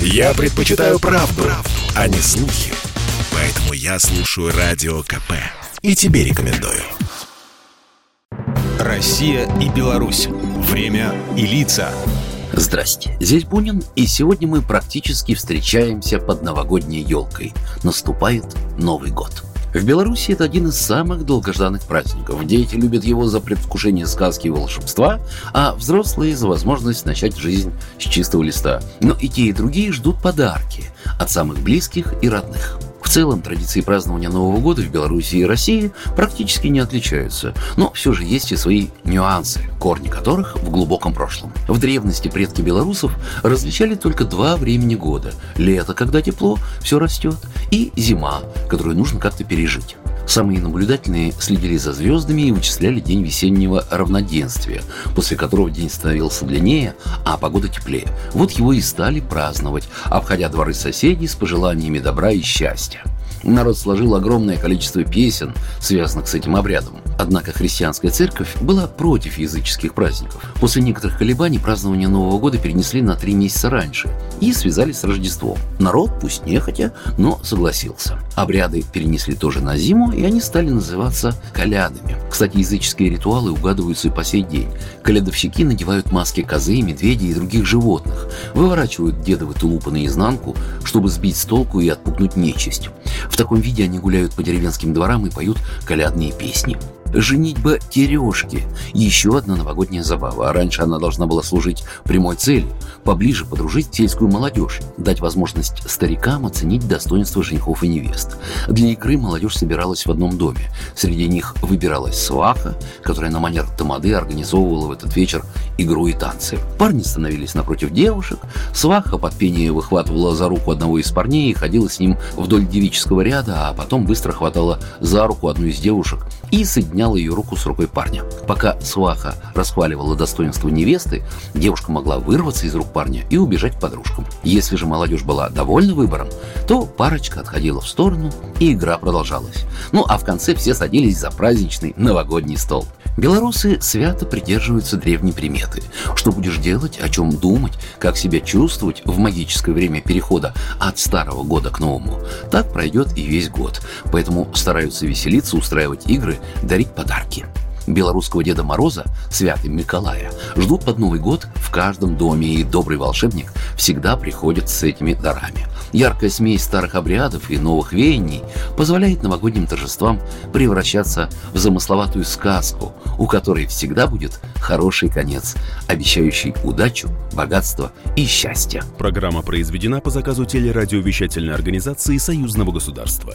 Я предпочитаю правду, правду, а не слухи. Поэтому я слушаю Радио КП. И тебе рекомендую. Россия и Беларусь. Время и лица. Здрасте, здесь Бунин, и сегодня мы практически встречаемся под новогодней елкой. Наступает Новый год. В Беларуси это один из самых долгожданных праздников. Дети любят его за предвкушение сказки и волшебства, а взрослые за возможность начать жизнь с чистого листа. Но и те, и другие ждут подарки от самых близких и родных. В целом традиции празднования Нового года в Беларуси и России практически не отличаются, но все же есть и свои нюансы, корни которых в глубоком прошлом. В древности предки белорусов различали только два времени года – лето, когда тепло, все растет, и зима, которую нужно как-то пережить. Самые наблюдательные следили за звездами и вычисляли день весеннего равноденствия, после которого день становился длиннее, а погода теплее. Вот его и стали праздновать, обходя дворы соседей с пожеланиями добра и счастья. Народ сложил огромное количество песен, связанных с этим обрядом. Однако христианская церковь была против языческих праздников. После некоторых колебаний празднование Нового года перенесли на три месяца раньше и связали с Рождеством. Народ, пусть нехотя, но согласился. Обряды перенесли тоже на зиму, и они стали называться колядами. Кстати, языческие ритуалы угадываются и по сей день. Колядовщики надевают маски козы, медведей и других животных, выворачивают дедовы тулупы наизнанку, чтобы сбить с толку и отпугнуть нечисть. В таком виде они гуляют по деревенским дворам и поют колядные песни. Женитьба Терешки – еще одна новогодняя забава, а раньше она должна была служить прямой целью – поближе подружить сельскую молодежь, дать возможность старикам оценить достоинство женихов и невест. Для игры молодежь собиралась в одном доме. Среди них выбиралась сваха, которая на манер тамады организовывала в этот вечер игру и танцы. Парни становились напротив девушек, сваха под пение выхватывала за руку одного из парней и ходила с ним вдоль девического ряда, а потом быстро хватала за руку одну из девушек и соединяла ее руку с рукой парня. Пока сваха расхваливала достоинство невесты, девушка могла вырваться из рук парня и убежать к подружкам. Если же молодежь была довольна выбором, то парочка отходила в сторону, и игра продолжалась. Ну а в конце все садились за праздничный новогодний стол. Белорусы свято придерживаются древней приметы. Что будешь делать, о чем думать, как себя чувствовать в магическое время перехода от старого года к новому, так пройдет и весь год. Поэтому стараются веселиться, устраивать игры, дарить подарки белорусского Деда Мороза, Святый Миколая, ждут под Новый год в каждом доме, и добрый волшебник всегда приходит с этими дарами. Яркая смесь старых обрядов и новых веяний позволяет новогодним торжествам превращаться в замысловатую сказку, у которой всегда будет хороший конец, обещающий удачу, богатство и счастье. Программа произведена по заказу телерадиовещательной организации Союзного государства.